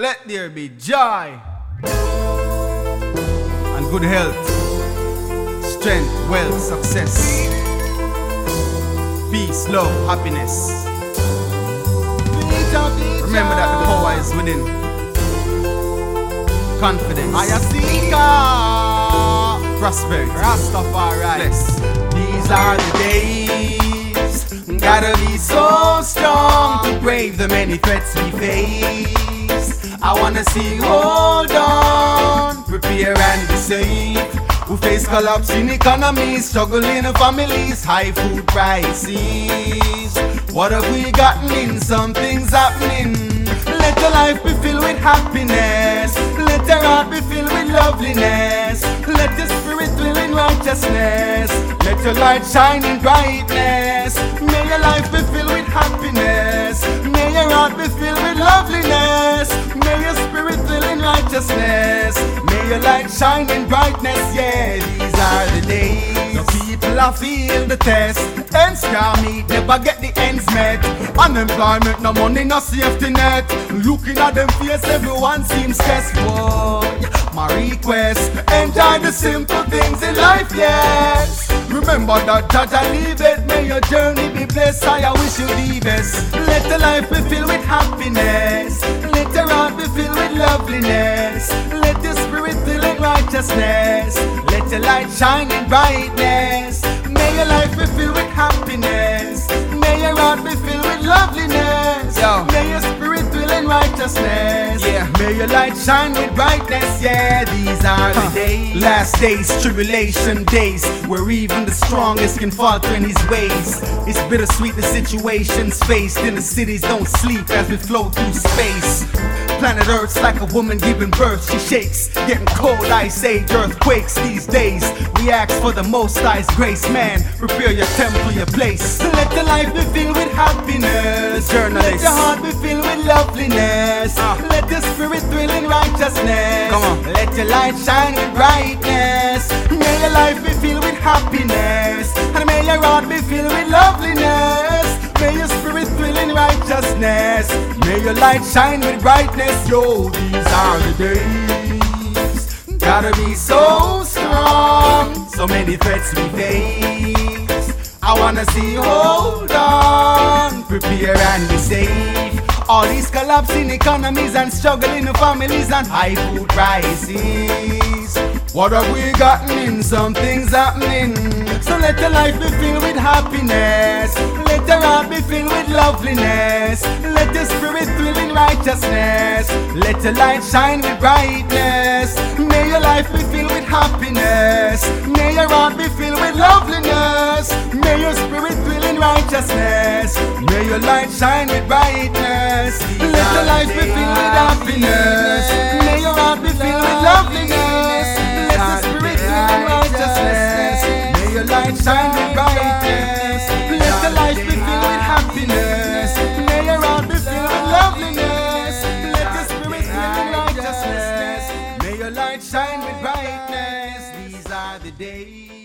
Let there be joy and good health, strength, wealth, success, peace, love, happiness. Remember that the power is within. Confidence, I seek prosperity, Rastafari. bless. These are the days. Gotta be so strong to brave the many threats we face. I wanna see hold on, prepare and be safe. We face collapse in economies, struggling families, high food prices. What have we gotten in? Something's happening. Let your life be filled with happiness. Let your heart be filled with loveliness. Let your spirit dwell in righteousness. Let your light shine in brightness. May your life be filled with happiness. May your heart be filled with loveliness. Righteousness. May your light shine in brightness. Yeah, these are the days. The people are feel the test. Ends can't meet, never get the ends met. Unemployment, no money, no safety net. Looking at them face, everyone seems stressed. My request, enjoy the simple things in life, yes. Remember that judge I leave it, may your journey be blessed. I wish you the best. Let the life be filled with happiness. Let righteousness. Let your light shine in brightness. May your life be filled with happiness. May your heart be filled with loveliness. Yo. May your spirit fill in righteousness. Yeah. May your light shine with brightness. Yeah, these are the days. Last days, tribulation days, where even the strongest can falter in his ways. It's bittersweet the situations faced in the cities don't sleep as we flow through space. Planet Earth's like a woman giving birth, she shakes. Getting cold, ice age, earthquakes these days. We ask for the most high's grace, man. Prepare your temple, your place. Let your life be filled with happiness. Journalist. Let your heart be filled with loveliness. Ah. Let your spirit thrill in righteousness. Come on. Let your light shine with brightness. May your life be filled with happiness. And may your heart be filled with loveliness. May your light shine with brightness. Yo, these are the days. Gotta be so strong. So many threats we face. I wanna see you hold on, prepare and be safe. All these collapsing economies and struggling families and high food prices. What have we gotten in? Something's happening. So let your life be filled with happiness. Let your heart be filled loveliness. Let your spirit dwell in righteousness. Let your light shine with brightness. May your life be filled with happiness. May your heart be filled with loveliness. May your spirit dwell in righteousness. May your light shine with brightness. Let your life be filled with happiness. May your heart be filled with loveliness. Let your spirit dwell in righteousness. May your light shine. the day.